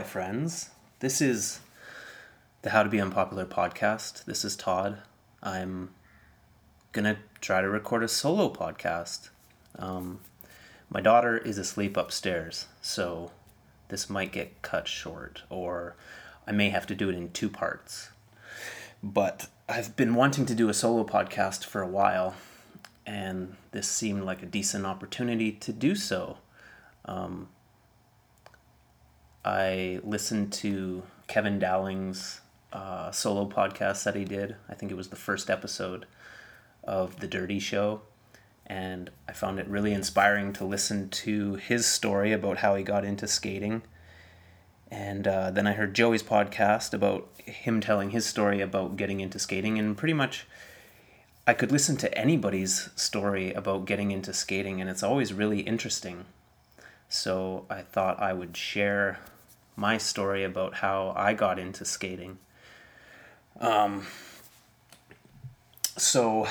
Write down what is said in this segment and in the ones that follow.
Hi, friends. This is the How to Be Unpopular podcast. This is Todd. I'm gonna try to record a solo podcast. Um, my daughter is asleep upstairs, so this might get cut short, or I may have to do it in two parts. But I've been wanting to do a solo podcast for a while, and this seemed like a decent opportunity to do so. Um, I listened to Kevin Dowling's uh, solo podcast that he did. I think it was the first episode of The Dirty Show. And I found it really inspiring to listen to his story about how he got into skating. And uh, then I heard Joey's podcast about him telling his story about getting into skating. And pretty much I could listen to anybody's story about getting into skating, and it's always really interesting. So I thought I would share my story about how I got into skating. Um, so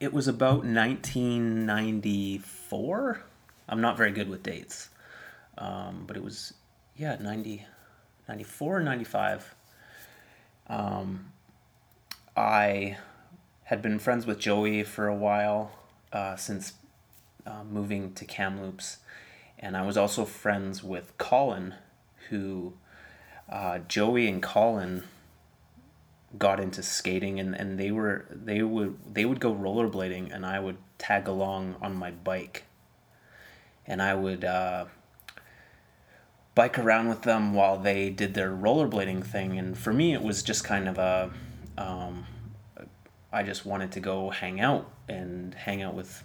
it was about 1994. I'm not very good with dates, um, but it was, yeah, 90, 94 or 95. Um, I had been friends with Joey for a while uh, since uh, moving to Kamloops, and I was also friends with Colin, who uh, Joey and Colin got into skating, and, and they were they would they would go rollerblading, and I would tag along on my bike, and I would uh, bike around with them while they did their rollerblading thing, and for me it was just kind of a um, I just wanted to go hang out and hang out with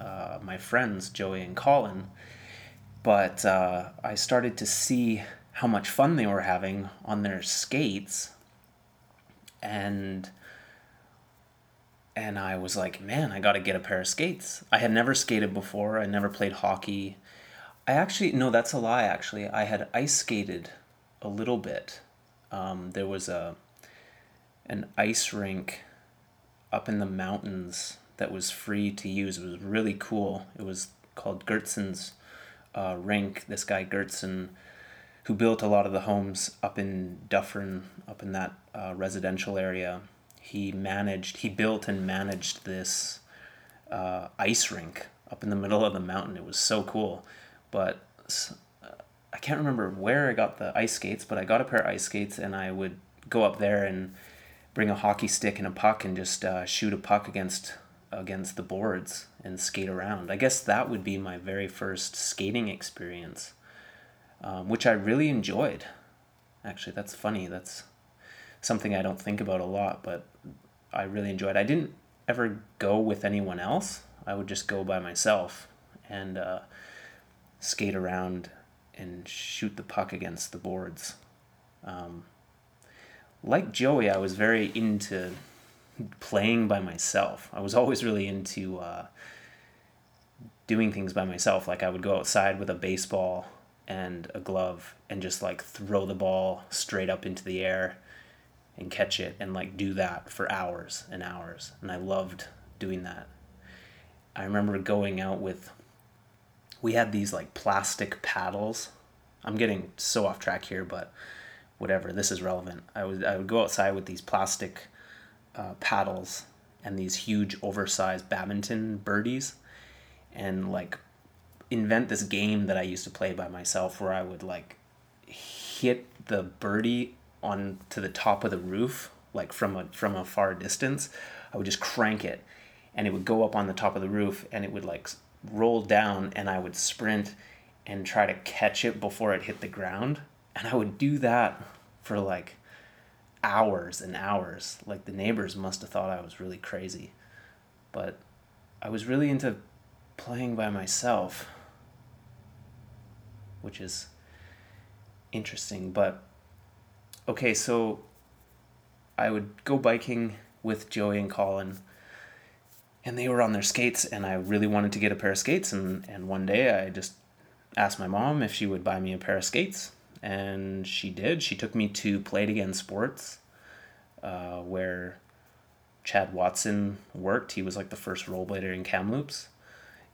uh, my friends Joey and Colin. But uh, I started to see how much fun they were having on their skates, and and I was like, man, I got to get a pair of skates. I had never skated before. I never played hockey. I actually no, that's a lie. Actually, I had ice skated a little bit. Um, there was a an ice rink up in the mountains that was free to use. It was really cool. It was called Gertson's uh, rink. This guy Gertson, who built a lot of the homes up in Dufferin, up in that uh, residential area, he managed, he built and managed this uh, ice rink up in the middle of the mountain. It was so cool, but uh, I can't remember where I got the ice skates, but I got a pair of ice skates and I would go up there and bring a hockey stick and a puck and just uh, shoot a puck against against the boards and skate around. I guess that would be my very first skating experience, um, which I really enjoyed. Actually, that's funny. That's something I don't think about a lot, but I really enjoyed. I didn't ever go with anyone else. I would just go by myself and uh, skate around and shoot the puck against the boards. Um, like Joey, I was very into playing by myself. I was always really into uh, doing things by myself. Like I would go outside with a baseball and a glove and just like throw the ball straight up into the air and catch it and like do that for hours and hours. And I loved doing that. I remember going out with we had these like plastic paddles. I'm getting so off track here, but whatever, this is relevant. I would I would go outside with these plastic uh, paddles and these huge oversized badminton birdies and like invent this game that I used to play by myself where I would like hit the birdie on to the top of the roof like from a from a far distance I would just crank it and it would go up on the top of the roof and it would like roll down and I would sprint and try to catch it before it hit the ground and I would do that for like hours and hours. Like the neighbors must have thought I was really crazy. But I was really into playing by myself, which is interesting. But okay, so I would go biking with Joey and Colin, and they were on their skates, and I really wanted to get a pair of skates. And, and one day I just asked my mom if she would buy me a pair of skates and she did. She took me to Play It Again Sports, uh, where Chad Watson worked. He was like the first rollerblader in Kamloops,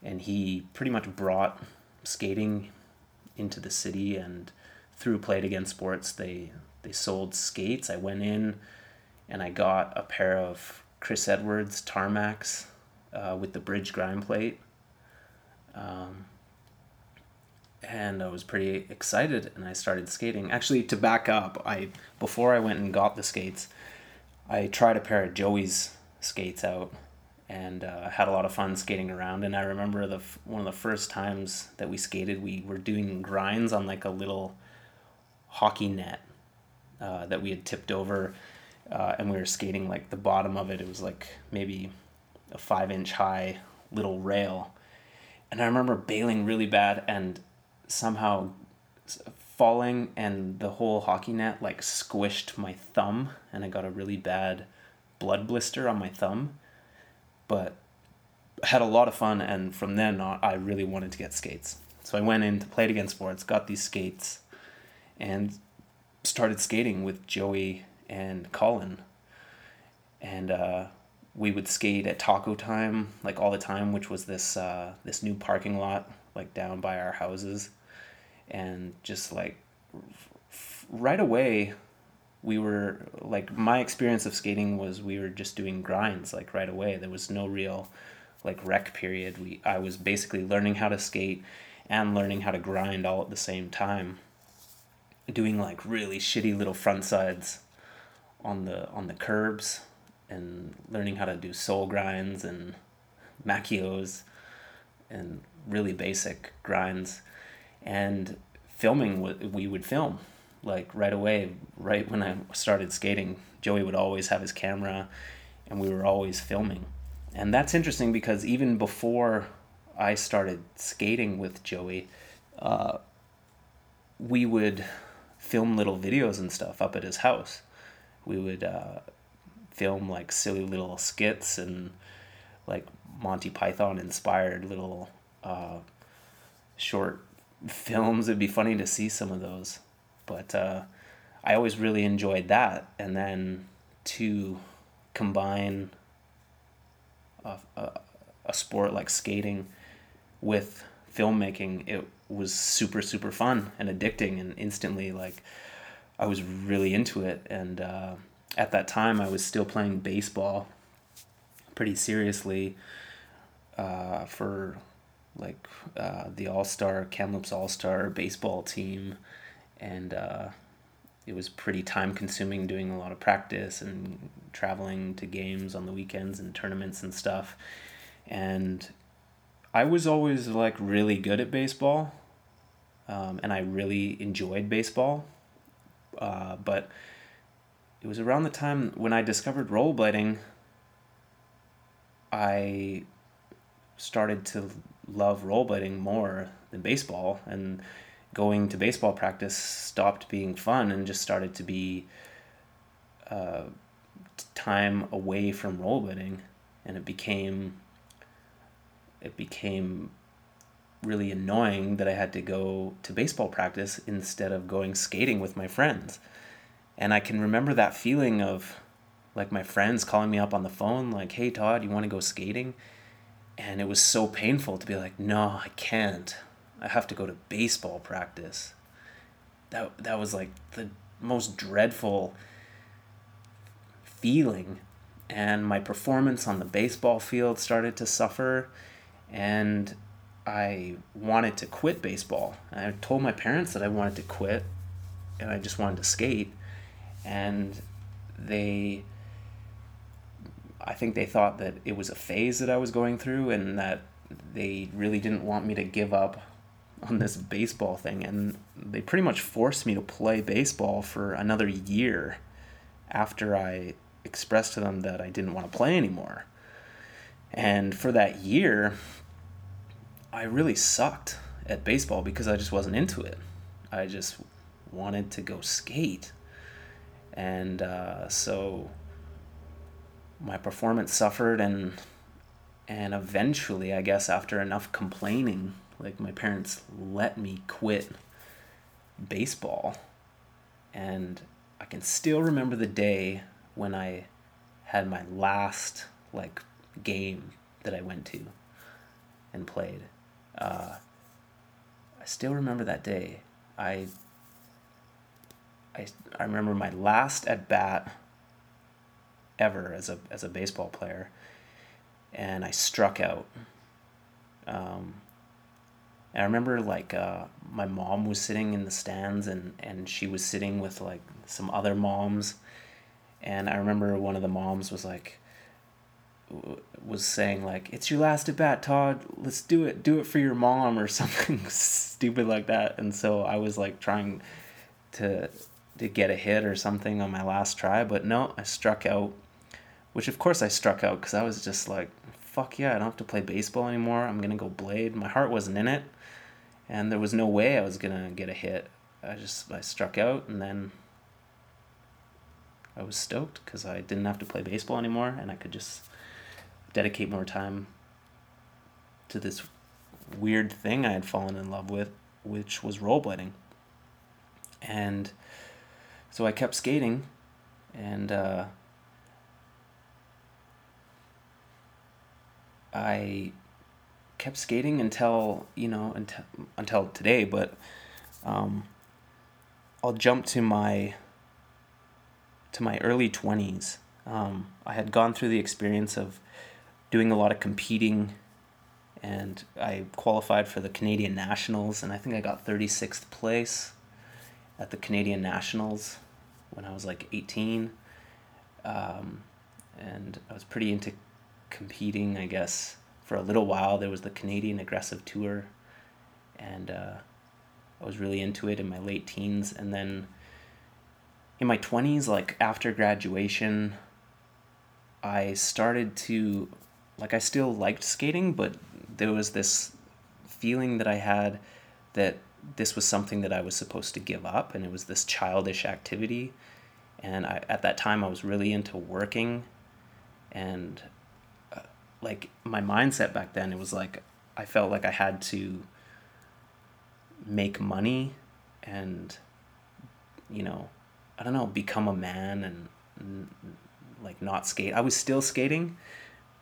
and he pretty much brought skating into the city. And through Play It Again Sports, they they sold skates. I went in, and I got a pair of Chris Edwards Tarmacs uh, with the bridge grind plate. Um, and I was pretty excited and I started skating. Actually, to back up, I before I went and got the skates, I tried a pair of Joey's skates out and uh, had a lot of fun skating around. And I remember the one of the first times that we skated, we were doing grinds on like a little hockey net uh, that we had tipped over, uh, and we were skating like the bottom of it. It was like maybe a five inch high little rail, and I remember bailing really bad and somehow falling and the whole hockey net like squished my thumb and I got a really bad blood blister on my thumb. But had a lot of fun and from then on I really wanted to get skates. So I went in to play it again sports, got these skates and started skating with Joey and Colin. And uh, we would skate at taco time like all the time, which was this uh, this new parking lot like down by our houses and just like right away we were like my experience of skating was we were just doing grinds like right away. There was no real like rec period. We i was basically learning how to skate and learning how to grind all at the same time doing like really shitty little front sides on the on the curbs and learning how to do soul grinds and makios and really basic grinds and filming we would film like right away right when i started skating joey would always have his camera and we were always filming. And that's interesting because even before i started skating with joey uh, we would film little videos and stuff up at his house. We would uh, film like silly little skits and like monty python inspired little uh, short films. It'd be funny to see some of those, but uh, I always really enjoyed that. And then to combine a, a, a sport like skating with filmmaking, it was super super fun and addicting, and instantly like I was really into it. And uh, at that time, I was still playing baseball pretty seriously uh, for like uh, the All Star Kamloops All Star baseball team, and uh, it was pretty time consuming doing a lot of practice and traveling to games on the weekends and tournaments and stuff, and I was always like really good at baseball, um, and I really enjoyed baseball, uh, but it was around the time when I discovered rollerblading. I started to love rollerblading more than baseball and going to baseball practice stopped being fun and just started to be uh, time away from rollerblading and it became it became really annoying that I had to go to baseball practice instead of going skating with my friends. And I can remember that feeling of like my friends calling me up on the phone like, "Hey Todd, you want to go skating?" And it was so painful to be like no i can't. I have to go to baseball practice. That that was like the most dreadful feeling and my performance on the baseball field started to suffer and i wanted to quit baseball. I told my parents that i wanted to quit and i just wanted to skate and they I think they thought that it was a phase that I was going through and that they really didn't want me to give up on this baseball thing. And they pretty much forced me to play baseball for another year after I expressed to them that I didn't want to play anymore. And for that year, I really sucked at baseball because I just wasn't into it. I just wanted to go skate. And uh, so my performance suffered and and eventually i guess after enough complaining like my parents let me quit baseball and i can still remember the day when i had my last like game that I went to and played. Uh, I still remember that day. I I I remember my last at bat ever as a as a baseball player, and I struck out. Um, and I remember like uh, my mom was sitting in the stands and and she was sitting with like some other moms, and I remember one of the moms was like was saying like it's your last at bat todd. Let's do it. Do it for your mom or something stupid like that. And so i was like trying to to get a hit or something on my last try but no i struck out which of course i struck out because i was just like fuck yeah i don't have to play baseball anymore. I'm gonna go blade. My heart wasn't in it and there was no way i was gonna get a hit. I just i struck out and then i was stoked because i didn't have to play baseball anymore and i could just dedicate more time to this weird thing I had fallen in love with, which was rollerblading. And so I kept skating, and uh, I kept skating until you know until until today. But um, I'll jump to my to my early twenties. Um, I had gone through the experience of doing a lot of competing and I qualified for the Canadian Nationals and I think I got 36th place at the Canadian Nationals when I was like 18 um, and I was pretty into competing I guess. For a little while there was the Canadian Aggressive Tour. And uh, I was really into it in my late teens. And then in my 20s like after graduation I started to like I still liked skating, but there was this feeling that I had that this was something that I was supposed to give up, and it was this childish activity. And I, at that time, I was really into working, and uh, like my mindset back then, it was like I felt like I had to make money, and you know, I don't know, become a man and, and like not skate. I was still skating,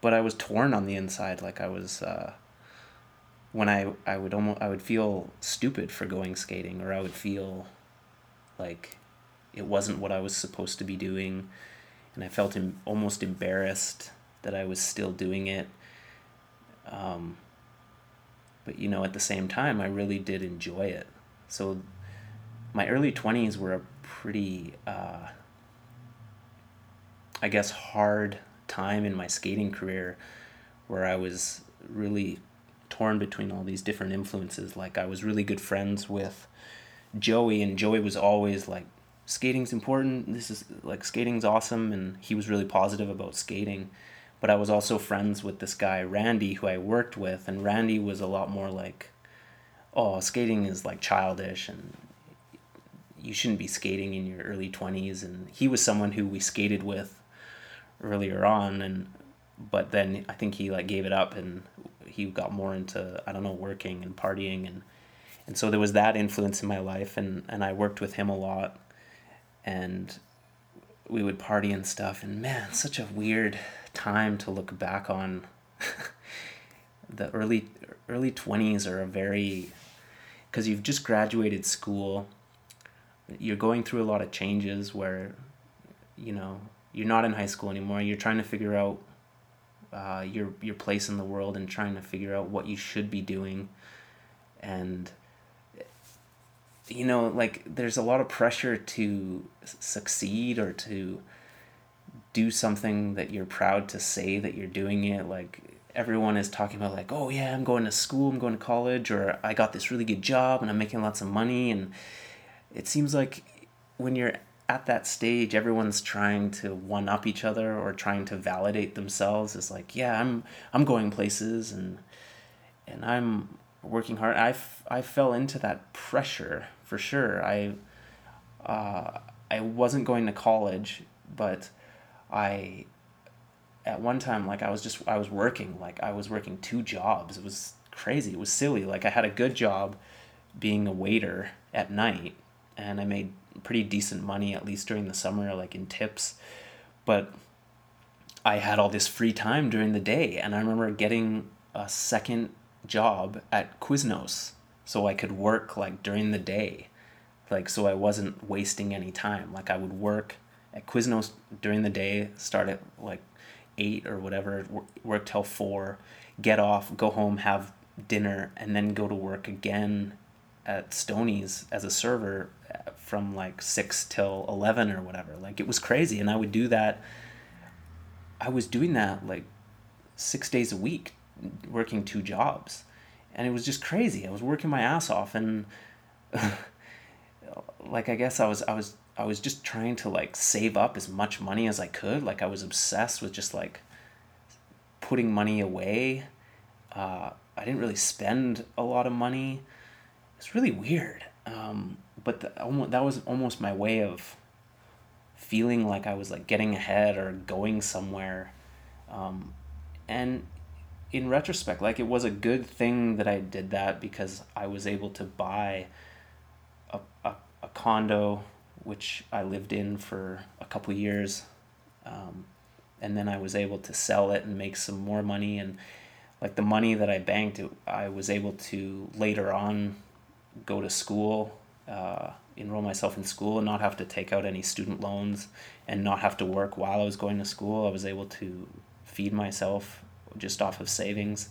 but I was torn on the inside. Like I was, uh, when I I would almost I would feel stupid for going skating, or I would feel like it wasn't what I was supposed to be doing, and I felt Im- almost embarrassed that I was still doing it. Um, but you know, at the same time, I really did enjoy it. So, my early twenties were a pretty, uh, I guess, hard time in my skating career where I was really torn between all these different influences. Like I was really good friends with Joey, and Joey was always like, "Skating's important. This is like skating's awesome," and he was really positive about skating. But I was also friends with this guy Randy, who I worked with, and Randy was a lot more like, "Oh, skating is like childish and." You shouldn't be skating in your early 20s. And he was someone who we skated with earlier on and but then I think he like gave it up and he got more into I don't know working and partying and and so there was that influence in my life and and I worked with him a lot and we would party and stuff and man such a weird time to look back on the early early 20s are a very because you've just graduated school you're going through a lot of changes where you know you're not in high school anymore. You're trying to figure out uh, your your place in the world and trying to figure out what you should be doing, and you know, like there's a lot of pressure to succeed or to do something that you're proud to say that you're doing it. Like everyone is talking about, like, oh yeah, I'm going to school, I'm going to college, or I got this really good job and I'm making lots of money, and it seems like when you're at that stage everyone's trying to one up each other or trying to validate themselves. It's like yeah i'm i'm going places and and i'm working hard. I, f- I fell into that pressure for sure. I uh, i wasn't going to college but i at one time like i was just i was working. Like i was working two jobs. It was crazy. It was silly. Like i had a good job being a waiter at night and i made pretty decent money at least during the summer like in tips but I had all this free time during the day, and I remember getting a second job at Quiznos so I could work like during the day, like so I wasn't wasting any time. Like I would work at Quiznos during the day, start at like eight or whatever, work till four, get off, go home, have dinner, and then go to work again at Stony's as a server from like six till eleven or whatever. Like it was crazy, and I would do that. I was doing that like six days a week, working two jobs, and it was just crazy. I was working my ass off, and like I guess I was I was I was just trying to like save up as much money as I could. Like I was obsessed with just like putting money away. Uh, I didn't really spend a lot of money. It's really weird. Um, but the, that was almost my way of feeling like I was like getting ahead or going somewhere. Um, and in retrospect, like it was a good thing that I did that because I was able to buy a, a, a condo, which I lived in for a couple years. Um, and then I was able to sell it and make some more money. And like the money that I banked, it, I was able to later on go to school, uh, enroll myself in school, and not have to take out any student loans and not have to work while I was going to school. I was able to feed myself just off of savings.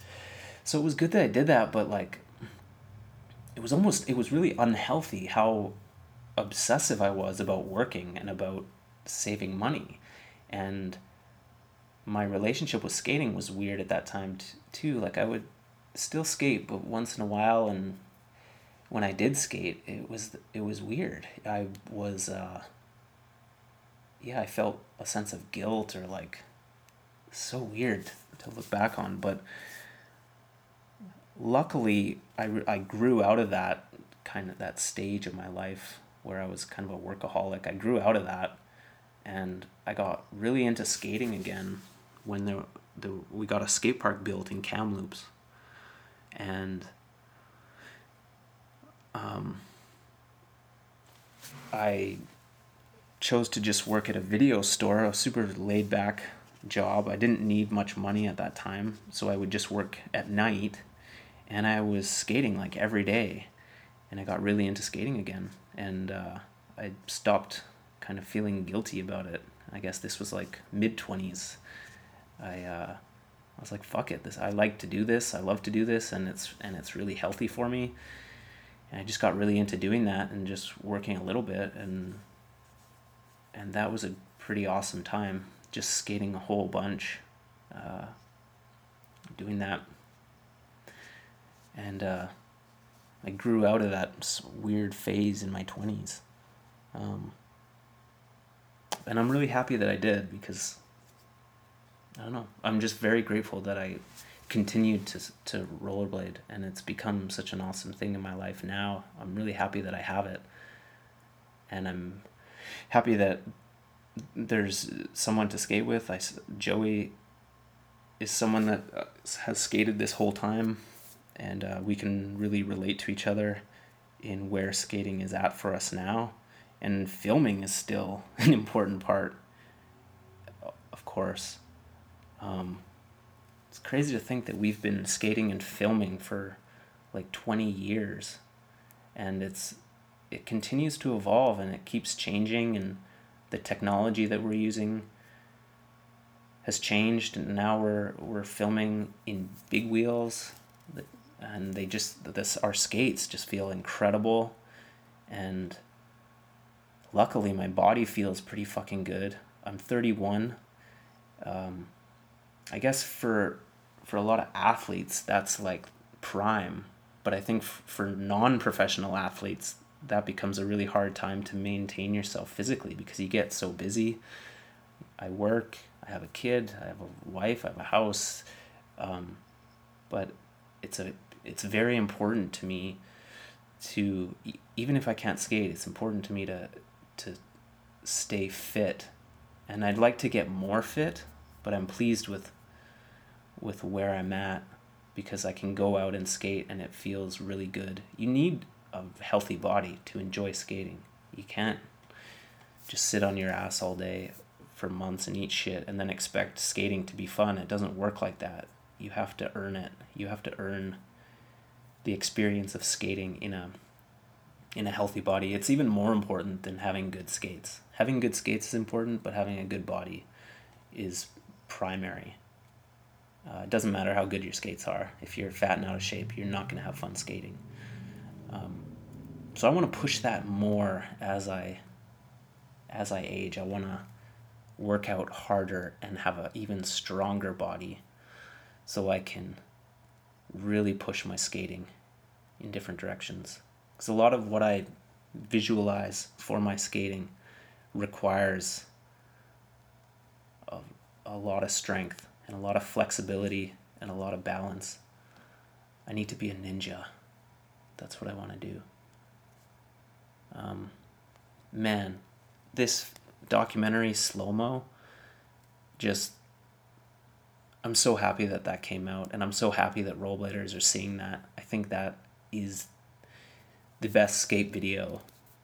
So it was good that I did that, but like it was almost it was really unhealthy how obsessive I was about working and about saving money. And my relationship with skating was weird at that time t- too. Like I would still skate, but once in a while and when I did skate, it was it was weird. I was uh yeah, I felt a sense of guilt or like so weird to look back on. But luckily, I, I grew out of that kind of that stage of my life where I was kind of a workaholic. I grew out of that, and I got really into skating again when there the we got a skate park built in Kamloops, and um, I chose to just work at a video store, a super laid back job. I didn't need much money at that time, so I would just work at night and I was skating like every day. And I got really into skating again. And uh, I stopped kind of feeling guilty about it. I guess this was like mid 20s. I, uh, I was like, fuck it. This I like to do this. I love to do this, and it's and it's really healthy for me. And I just got really into doing that and just working a little bit, and and that was a pretty awesome time just skating a whole bunch, uh, doing that. And uh, I grew out of that weird phase in my 20s. Um, and I'm really happy that I did because I don't know. I'm just very grateful that I continued to to rollerblade and it's become such an awesome thing in my life now. I'm really happy that I have it. And I'm happy that there's someone to skate with. I Joey is someone that uh, has skated this whole time, and uh, we can really relate to each other in where skating is at for us now. And filming is still an important part, of course. Um, it's crazy to think that we've been skating and filming for like 20 years. And it's it continues to evolve and it keeps changing and the technology that we're using has changed and now we're we're filming in big wheels. And they just this our skates just feel incredible. And luckily my body feels pretty fucking good. I'm 31 um, i guess for for a lot of athletes that's like prime but i think f- for non-professional athletes that becomes a really hard time to maintain yourself physically because you get so busy. I work, I have a kid, I have a wife, I have a house, um, but it's a it's very important to me to even if I can't skate, it's important to me to to stay fit, and I'd like to get more fit, but I'm pleased with with where I'm at because I can go out and skate and it feels really good. You need a healthy body to enjoy skating. You can't just sit on your ass all day for months and eat shit and then expect skating to be fun. It doesn't work like that. You have to earn it. You have to earn the experience of skating in a in a healthy body. It's even more important than having good skates. Having good skates is important, but having a good body is primary. Uh, it doesn't matter how good your skates are. If you're fat and out of shape, you're not going to have fun skating. Um, so I want to push that more as I as I age. I want to work out harder and have an even stronger body so I can really push my skating in different directions. Because a lot of what I visualize for my skating requires a, a lot of strength and a lot of flexibility and a lot of balance. I need to be a ninja. That's what I want to do. Um, man, this documentary, Slow Mo, just. I'm so happy that that came out, and I'm so happy that rollerbladers are seeing that. I think that is the best skate video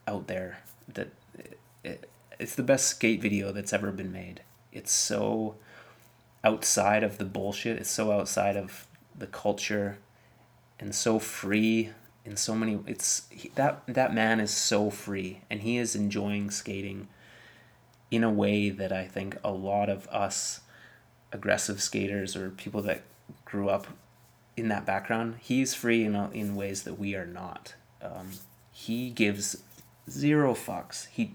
out there. That it, it's the best skate video that's ever been made. It's so outside of the bullshit. It's so outside of the culture, and so free in so many. It's that that man is so free, and he is enjoying skating in a way that I think a lot of us aggressive skaters or people that grew up in that background, he's free in, in ways that we are not. Um, he gives zero fucks. He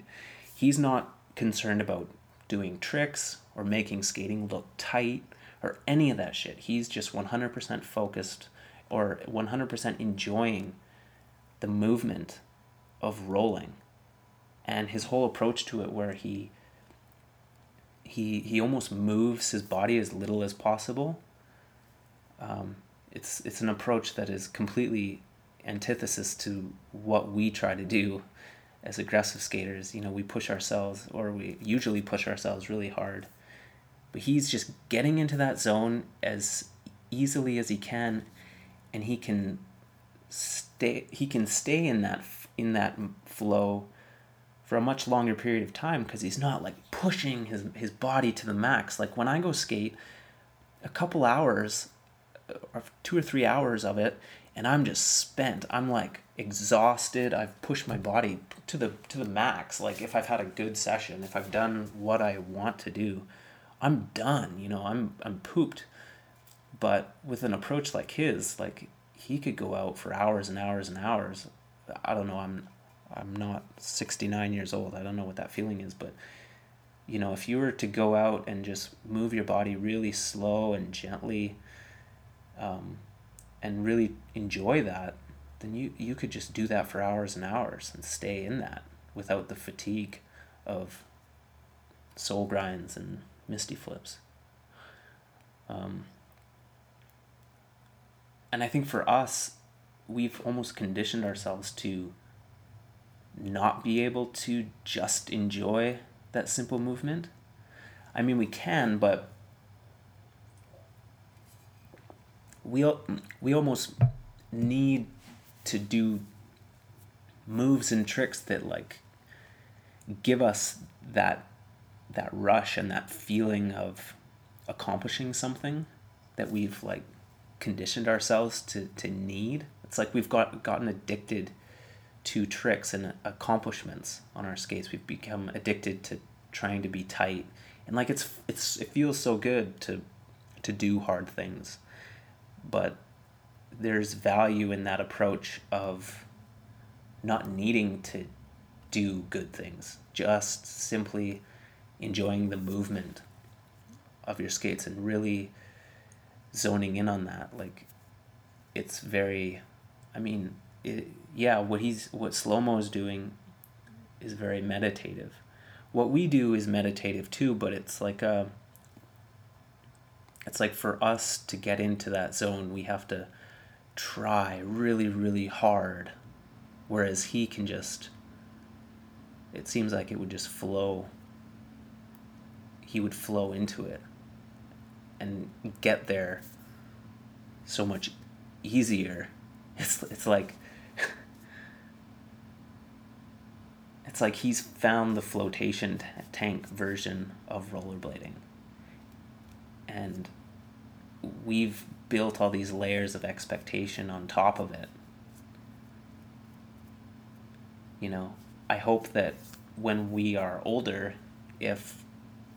he's not concerned about doing tricks or making skating look tight or any of that shit. He's just 100% focused or 100% enjoying the movement of rolling and his whole approach to it where he he he almost moves his body as little as possible. Um, it's it's an approach that is completely antithesis to what we try to do as aggressive skaters. You know, we push ourselves, or we usually push ourselves really hard. But he's just getting into that zone as easily as he can, and he can stay. He can stay in that in that flow for a much longer period of time because he's not like pushing his his body to the max. Like when I go skate, a couple hours, uh, or two or three hours of it, and I'm just spent. I'm like exhausted. I've pushed my body to the to the max. Like if I've had a good session, if I've done what I want to do, I'm done. You know, I'm I'm pooped. But with an approach like his, like he could go out for hours and hours and hours. I don't know. I'm I'm not 69 years old. I don't know what that feeling is, but you know, if you were to go out and just move your body really slow and gently, um, and really enjoy that, then you you could just do that for hours and hours and stay in that without the fatigue of soul grinds and misty flips. Um, and I think for us, we've almost conditioned ourselves to not be able to just enjoy that simple movement? I mean, we can, but we we almost need to do moves and tricks that like give us that that rush and that feeling of accomplishing something that we've like conditioned ourselves to to need. It's like we've got gotten addicted to tricks and accomplishments on our skates. We've become addicted to trying to be tight, and like it's it's it feels so good to to do hard things, but there's value in that approach of not needing to do good things, just simply enjoying the movement of your skates and really zoning in on that. Like, it's very, I mean, it, yeah, what he's what slow mo is doing is very meditative. What we do is meditative too, but it's like a it's like for us to get into that zone, we have to try really, really hard. Whereas he can just, it seems like it would just flow. He would flow into it and get there so much easier. It's, it's like it's like he's found the flotation t- tank version of rollerblading. And we've built all these layers of expectation on top of it. You know, I hope that when we are older, if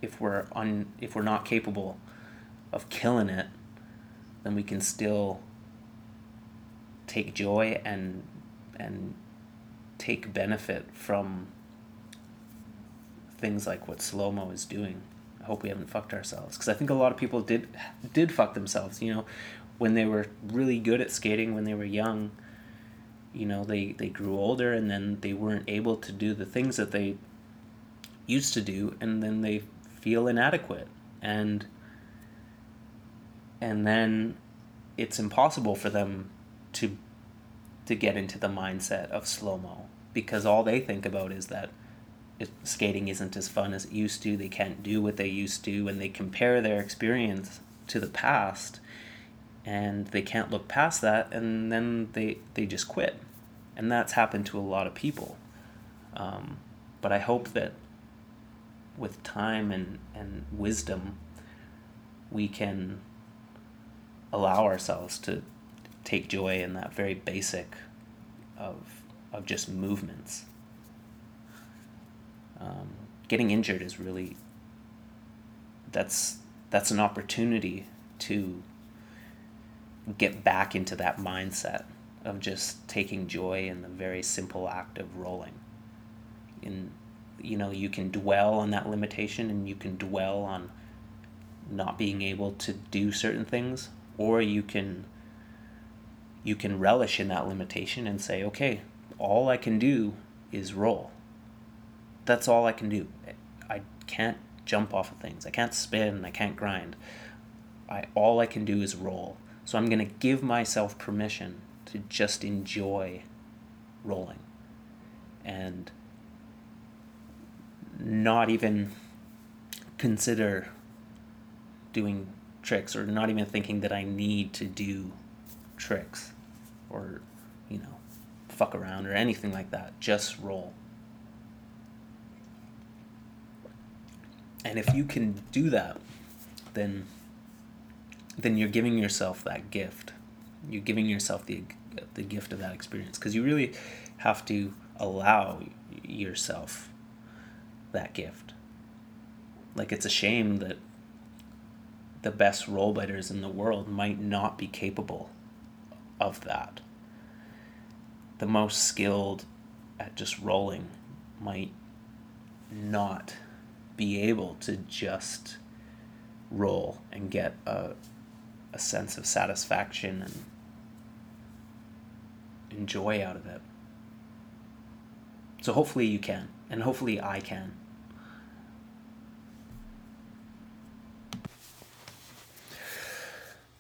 if we're un, if we're not capable of killing it, then we can still take joy and and take benefit from things like what slow mo is doing. Hope we haven't fucked ourselves because I think a lot of people did did fuck themselves. You know, when they were really good at skating when they were young. You know, they they grew older and then they weren't able to do the things that they used to do, and then they feel inadequate and and then it's impossible for them to to get into the mindset of slow mo because all they think about is that skating isn't as fun as it used to. They can't do what they used to, and they compare their experience to the past, and they can't look past that, and then they they just quit, and that's happened to a lot of people. Um, but I hope that with time and and wisdom, we can allow ourselves to take joy in that very basic of of just movements. Um, getting injured is really that's that's an opportunity to get back into that mindset of just taking joy in the very simple act of rolling. In you know, you can dwell on that limitation and you can dwell on not being able to do certain things or you can you can relish in that limitation and say, okay, all I can do is roll. That's all I can do. I can't jump off of things. I can't spin. I can't grind. I all I can do is roll. So I'm to give myself permission to just enjoy rolling and not even consider doing tricks or not even thinking that I need to do tricks or, you know, fuck around or anything like that. Just roll. And if you can do that, then then you're giving yourself that gift. You're giving yourself the the gift of that experience because you really have to allow yourself that gift. Like it's a shame that the best rollerbladers in the world might not be capable of that. The most skilled at just rolling might not be able to just roll and get a, a sense of satisfaction and enjoy out of it. So hopefully you can, and hopefully I can.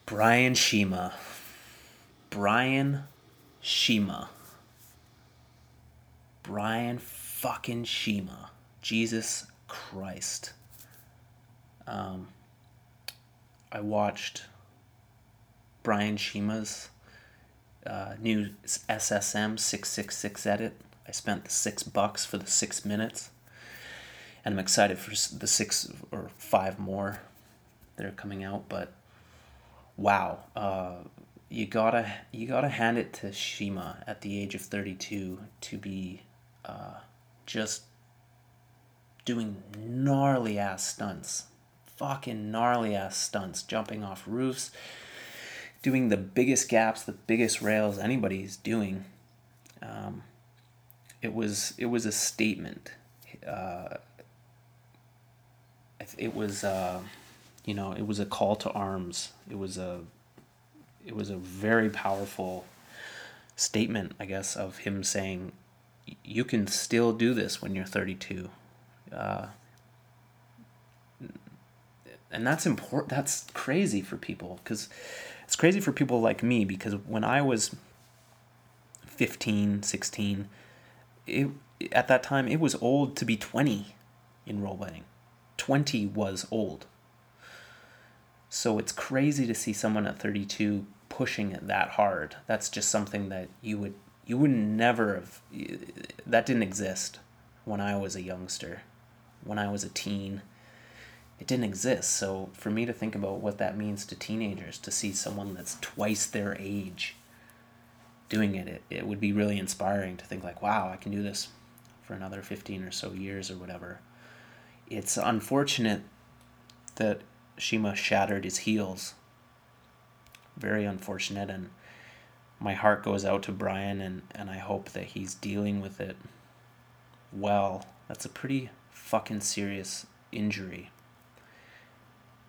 Brian Shima. Brian Shima. Brian fucking Shima. Jesus Christ. Um, I watched Brian Shima's uh, new SSM 666 edit. I spent the six bucks for the six minutes. And I'm excited for the six or five more that are coming out, but wow, uh, you gotta you gotta hand it to Shima at the age of thirty two to be uh, just doing gnarly ass stunts, fucking gnarly ass stunts, jumping off roofs, doing the biggest gaps, the biggest rails anybody's doing. Um, it was it was a statement. Uh, it was. Uh, you know, it was a call to arms. It was a it was a very powerful statement, I guess, of him saying, "You can still do this when you're 32." Uh, and that's important. That's crazy for people because it's crazy for people like me because when I was 15, 16, it at that time it was old to be 20 in rollerblading. 20 was old. So it's crazy to see someone at 32 pushing it that hard. That's just something that you would you would never have that didn't exist when I was a youngster, when I was a teen. It didn't exist. So for me to think about what that means to teenagers, to see someone that's twice their age doing it, it, it would be really inspiring to think like, wow, I can do this for another 15 or so years or whatever. It's unfortunate that Shima shattered his heels. Very unfortunate and my heart goes out to Brian and, and I hope that he's dealing with it well. That's a pretty fucking serious injury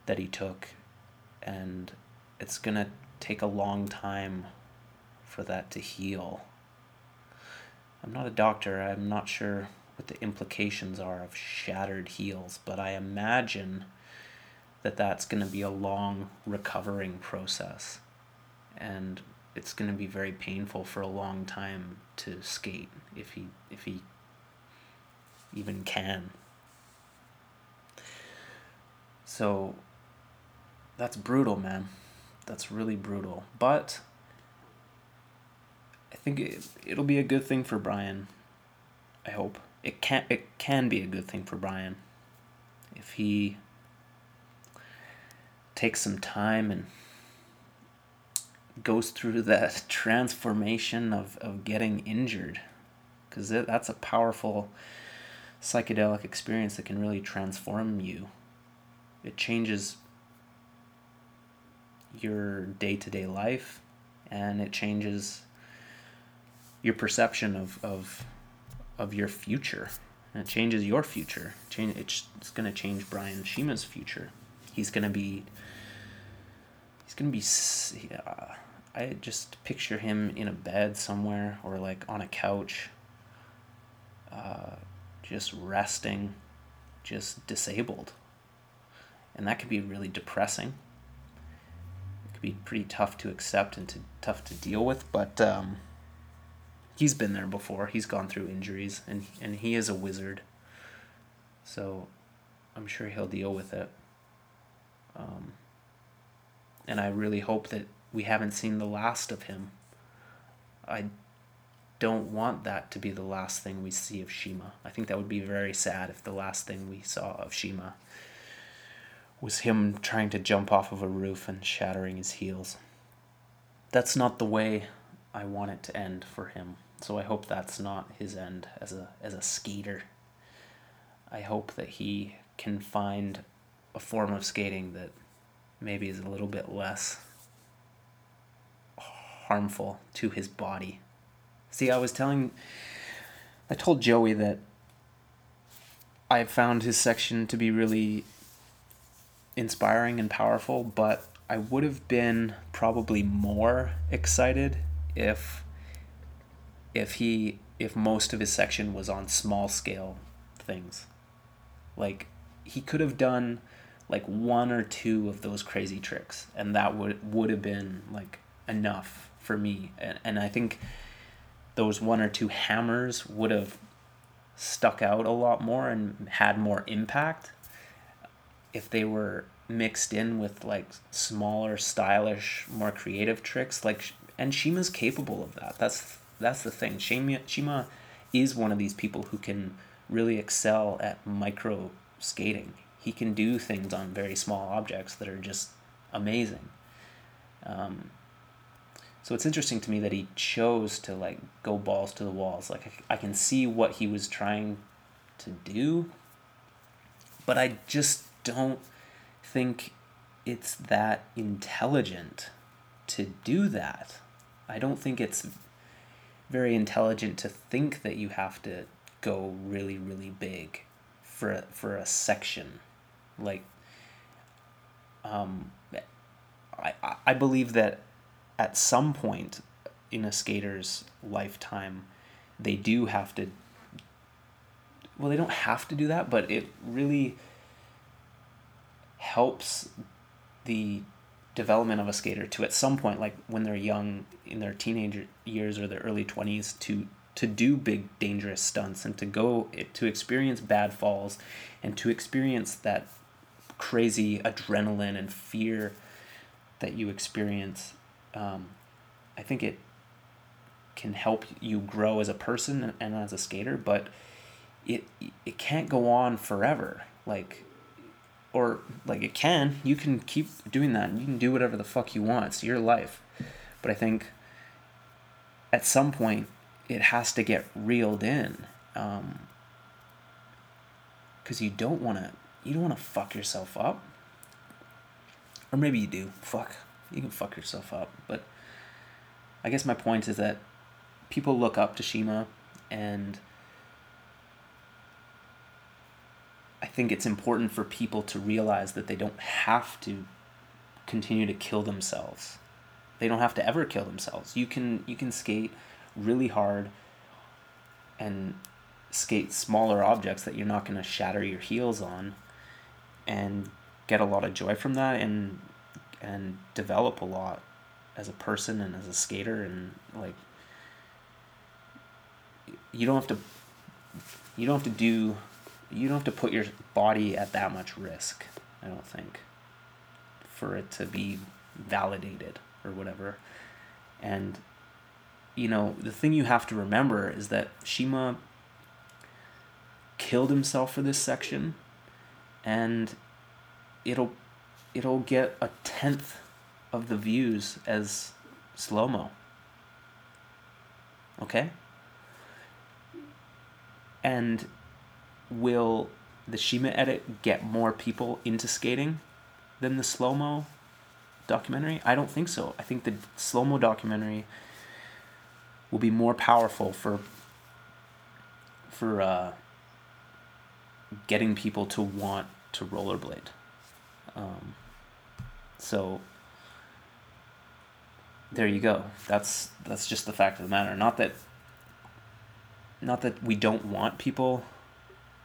that he took and it's going to take a long time for that to heal. I'm not a doctor. I'm not sure what the implications are of shattered heels, but I imagine that that's going to be a long recovering process. And it's going to be very painful for a long time to skate if he if he even can. So that's brutal, man. That's really brutal. But I think it, it'll be a good thing for Brian. I hope it can it can be a good thing for Brian if he takes some time and goes through that transformation of, of getting injured because that's a powerful psychedelic experience that can really transform you. It changes your day-to-day life and it changes your perception of, of, of your future. And it changes your future. Change it's, it's going to change brian Shima's future. He's going to be he's going to be uh, I just picture him in a bed somewhere or like on a couch, uh, just resting, just disabled. And that could be really depressing. It could be pretty tough to accept and to, tough to deal with, but um, he's been there before. He's gone through injuries and, and he is a wizard. So I'm sure he'll deal with it. Um, and I really hope that we haven't seen the last of him. I don't want that to be the last thing we see of Shima. I think that would be very sad if the last thing we saw of Shima was him trying to jump off of a roof and shattering his heels. That's not the way I want it to end for him. So I hope that's not his end as a as a skater. I hope that he can find a form of skating that maybe is a little bit less harmful to his body. See, I was telling, I told Joey that I found his section to be really inspiring and powerful, but I would have been probably more excited if if he if most of his section was on small scale things. Like he could have done like one or two of those crazy tricks and that would would have been like enough for me. And, and I think those one or two hammers would have stuck out a lot more and had more impact if they were mixed in with like smaller, stylish, more creative tricks. Like, and Shima's capable of that. That's that's the thing. Shima CIMA is one of these people who can really excel at micro skating. He can do things on very small objects that are just amazing. Um, so it's interesting to me that he chose to like go balls to the walls. Like I, can see what he was trying to do, but I just don't think it's that intelligent to do that. I don't think it's very intelligent to think that you have to go really really big for for a section like um I I believe that at some point in a skater's lifetime, they do have to. Well, they don't have to do that, but it really helps the development of a skater to at some point like when they're young in their teenager years or their early 20s to to do big dangerous stunts and to go to experience bad falls and to experience that crazy adrenaline and fear that you experience um, I think it can help you grow as a person and as a skater, but it it can't go on forever. Like or like it can. You can keep doing that. And You can do whatever the fuck you want. It's your life. But I think at some point it has to get reeled in. Um, because you don't want to you don't want to fuck yourself up or maybe you do fuck you can fuck yourself up but i guess my point is that people look up to shima and i think it's important for people to realize that they don't have to continue to kill themselves. They don't have to ever kill themselves. You can you can skate really hard and skate smaller objects that you're not going to shatter your heels on and get a lot of joy from that and and develop a lot as a person and as a skater and like you don't have to you don't have to do you don't have to put your body at that much risk i don't think for it to be validated or whatever. And you know the thing you have to remember is that shima killed himself for this section and it'll it'll get a tenth of the views as slow mo. Okay? And will the Shima edit get more people into skating than the slow mo documentary? I don't think so. I think the slow mo documentary will be more powerful for for uh, getting people to want to rollerblade. Um, so there you go. That's that's just the fact of the matter. Not that not that we don't want people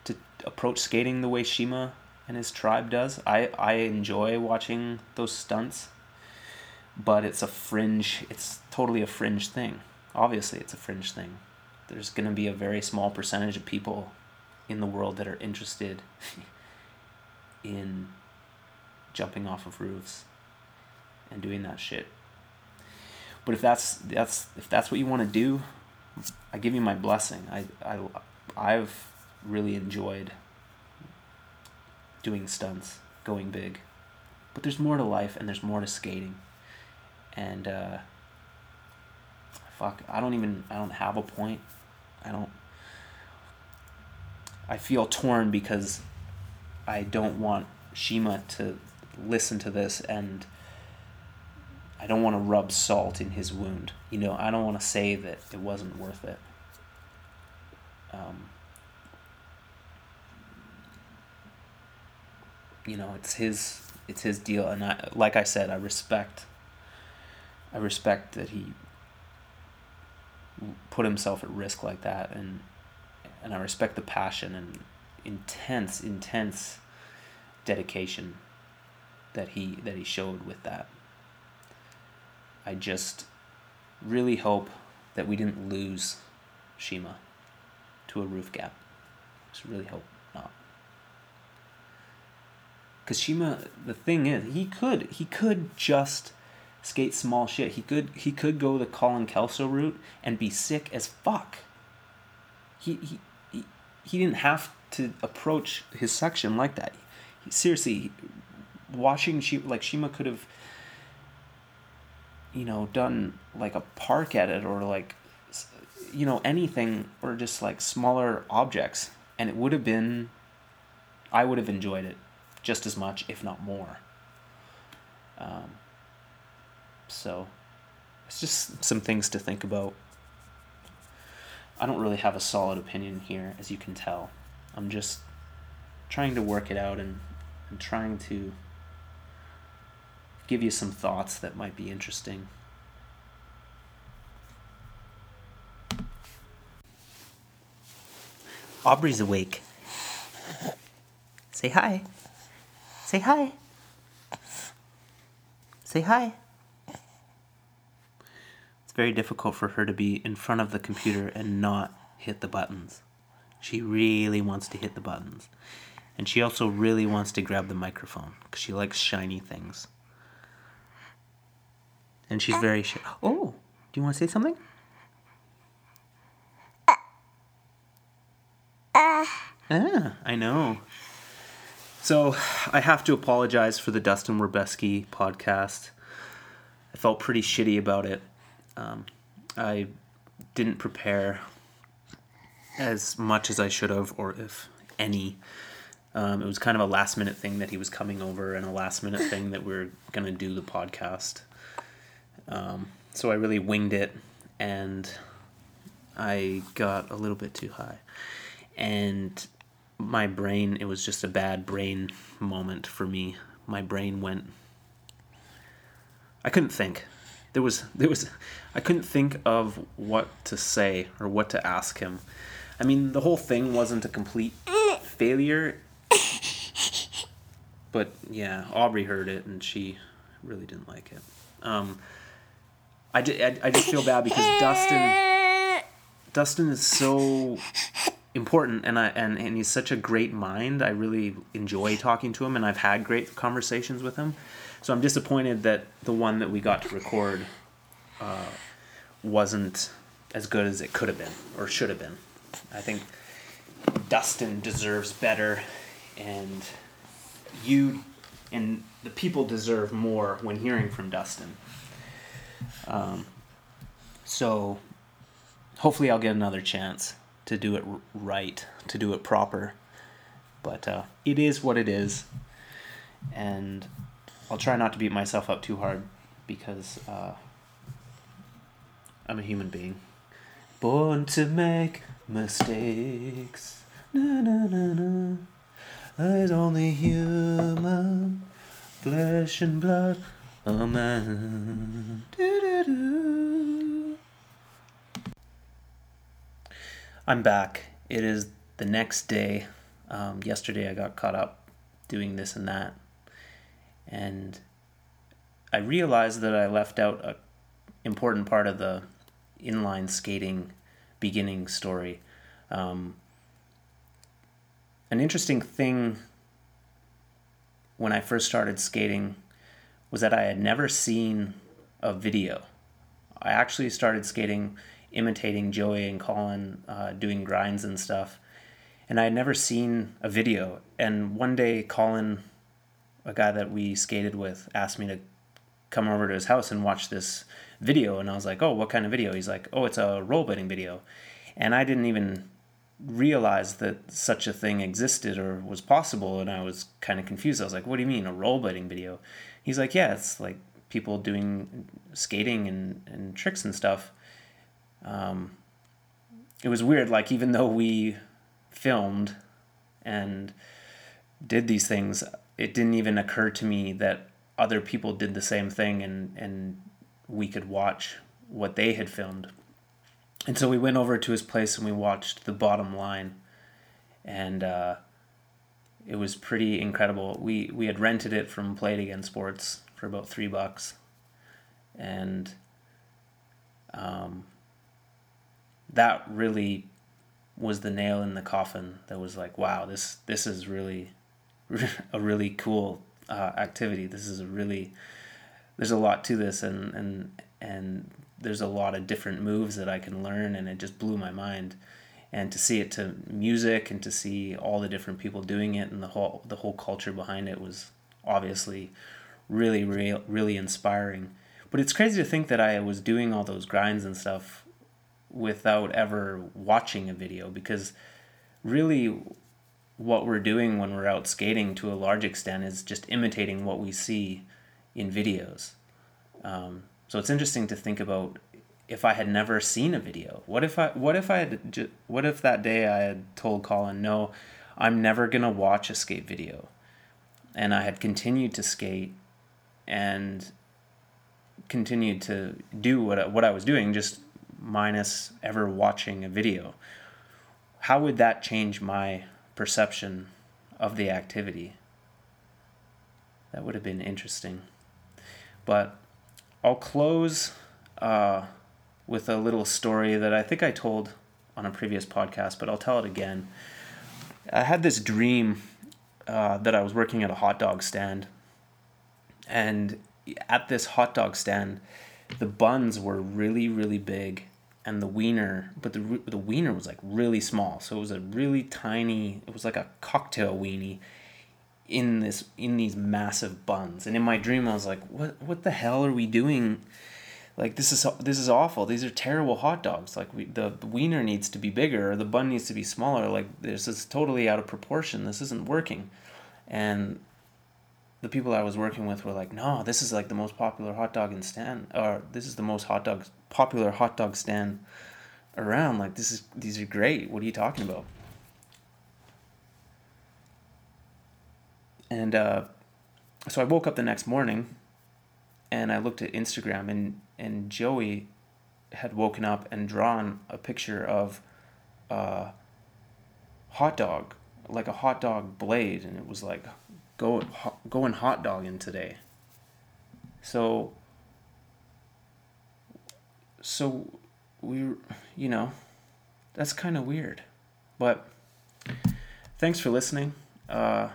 to approach skating the way Shima and his tribe does. I, I enjoy watching those stunts, but it's a fringe it's totally a fringe thing. Obviously it's a fringe thing. There's gonna be a very small percentage of people in the world that are interested in jumping off of roofs and doing that shit. But if that's that's if that's what you want to do, I give you my blessing. I I I've really enjoyed doing stunts, going big. But there's more to life and there's more to skating. And uh fuck, I don't even I don't have a point. I don't I feel torn because I don't want Shima to listen to this and I don't want to rub salt in his wound. You know, I don't want to say that it wasn't worth it. Um, you know, it's his it's his deal, and I like I said, I respect. I respect that he put himself at risk like that, and and I respect the passion and intense, intense dedication that he that he showed with that. I just really hope that we didn't lose Shima to a roof gap. Just really hope not. Cause Shima, the thing is, he could he could just skate small shit. He could he could go the Colin Kelso route and be sick as fuck. He he he, he didn't have to approach his section like that. He, seriously, watching Shima, like Shima could have, you know, done like a park edit or like, you know, anything or just like smaller objects, and it would have been, I would have enjoyed it just as much, if not more. Um, so, it's just some things to think about. I don't really have a solid opinion here, as you can tell. I'm just trying to work it out and, and trying to give you some thoughts that might be interesting. Aubrey's awake. Say hi. Say hi. Say hi. It's very difficult for her to be in front of the computer and not hit the buttons. She really wants to hit the buttons. And she also really wants to grab the microphone because she likes shiny things. And she's very shy. Oh, do you want to say something? Uh. Yeah, I know. So I have to apologize for the Dustin Werbeski podcast. I felt pretty shitty about it. Um, I didn't prepare as much as I should have, or if any. Um, it was kind of a last minute thing that he was coming over, and a last minute thing that we are gonna do the podcast. Um, so I really winged it, and I got a little bit too high, and my brain it was just a bad brain moment for me. My brain went. I couldn't think. There was there was I couldn't think of what to say or what to ask him. I mean, the whole thing wasn't a complete failure. But yeah, Aubrey heard it and she really didn't like it. Um, I, I, I just feel bad because Dustin Dustin is so important and I and, and he's such a great mind. I really enjoy talking to him and I've had great conversations with him. So I'm disappointed that the one that we got to record uh, wasn't as good as it could have been or should have been. I think Dustin deserves better, and you and the people deserve more when hearing from Dustin. Um, so hopefully, I'll get another chance to do it right, to do it proper. But uh, it is what it is, and I'll try not to beat myself up too hard because uh, I'm a human being, born to make mistakes. Na, na, na, na. I'm only human, flesh and blood, a I'm back. It is the next day. Um, yesterday I got caught up doing this and that. And I realized that I left out a important part of the inline skating beginning story. Um, an interesting thing when I first started skating was that I had never seen a video. I actually started skating imitating Joey and Colin uh, doing grinds and stuff, and I had never seen a video. And one day, Colin, a guy that we skated with, asked me to come over to his house and watch this video and I was like, "Oh, what kind of video?" He's like, "Oh, it's a rollerblading video." And I didn't even realize that such a thing existed or was possible and I was kind of confused. I was like, "What do you mean a rollerblading video?" He's like, "Yeah, it's like people doing skating and and tricks and stuff." Um it was weird like even though we filmed and did these things, it didn't even occur to me that other people did the same thing and and we could watch what they had filmed. And so we went over to his place and we watched The Bottom Line. And uh, it was pretty incredible. We, we had rented it from Play It Again Sports for about three bucks. And um, that really was the nail in the coffin that was like, wow, this, this is really a really cool uh, activity. This is a really there's a lot to this and and and there's a lot of different moves that I can learn and it just blew my mind and to see it to music and to see all the different people doing it and the whole the whole culture behind it was obviously really real really inspiring but it's crazy to think that I was doing all those grinds and stuff without ever watching a video because really what we're doing when we're out skating to a large extent is just imitating what we see in videos. Um, so it's interesting to think about if I had never seen a video. What if I what if I had ju- what if that day I had told Colin, "No, I'm never going to watch a skate video." And I had continued to skate and continued to do what I, what I was doing just minus ever watching a video. How would that change my perception of the activity? That would have been interesting. But I'll close uh, with a little story that I think I told on a previous podcast, but I'll tell it again. I had this dream uh, that I was working at a hot dog stand, and at this hot dog stand, the buns were really, really big, and the wiener, but the the wiener was like really small. So it was a really tiny. It was like a cocktail weenie in this in these massive buns. And in my dream, I was like, "What what the hell are we doing?" Like this is this is awful. These are terrible hot dogs. Like we, the, wiener needs to be bigger, or the bun needs to be smaller. Like this is totally out of proportion. This isn't working, and the people I was working with were like, "No, this is like the most popular hot dog in stand, or this is the most hot dog popular hot dog stand around. Like this is these are great. What are you talking about?" And uh, so I woke up the next morning, and I looked at Instagram, and and Joey had woken up and drawn a picture of a hot dog, like a hot dog blade, and it was like go going hot dogging today. So so we you know that's kind of weird. But thanks for listening. Uh,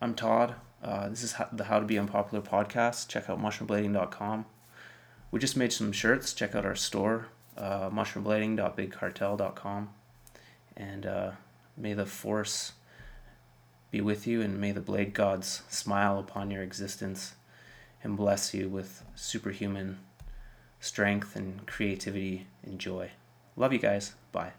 I'm Todd. Uh, this is the How to Be Unpopular podcast. Check out mushroomblading.com. We just made some shirts. Check out our store, uh, mushroomblading.bigcartel.com. And uh, may the force be with you, and may the blade gods smile upon your existence and bless you with superhuman strength and creativity and joy. Love you guys. Bye.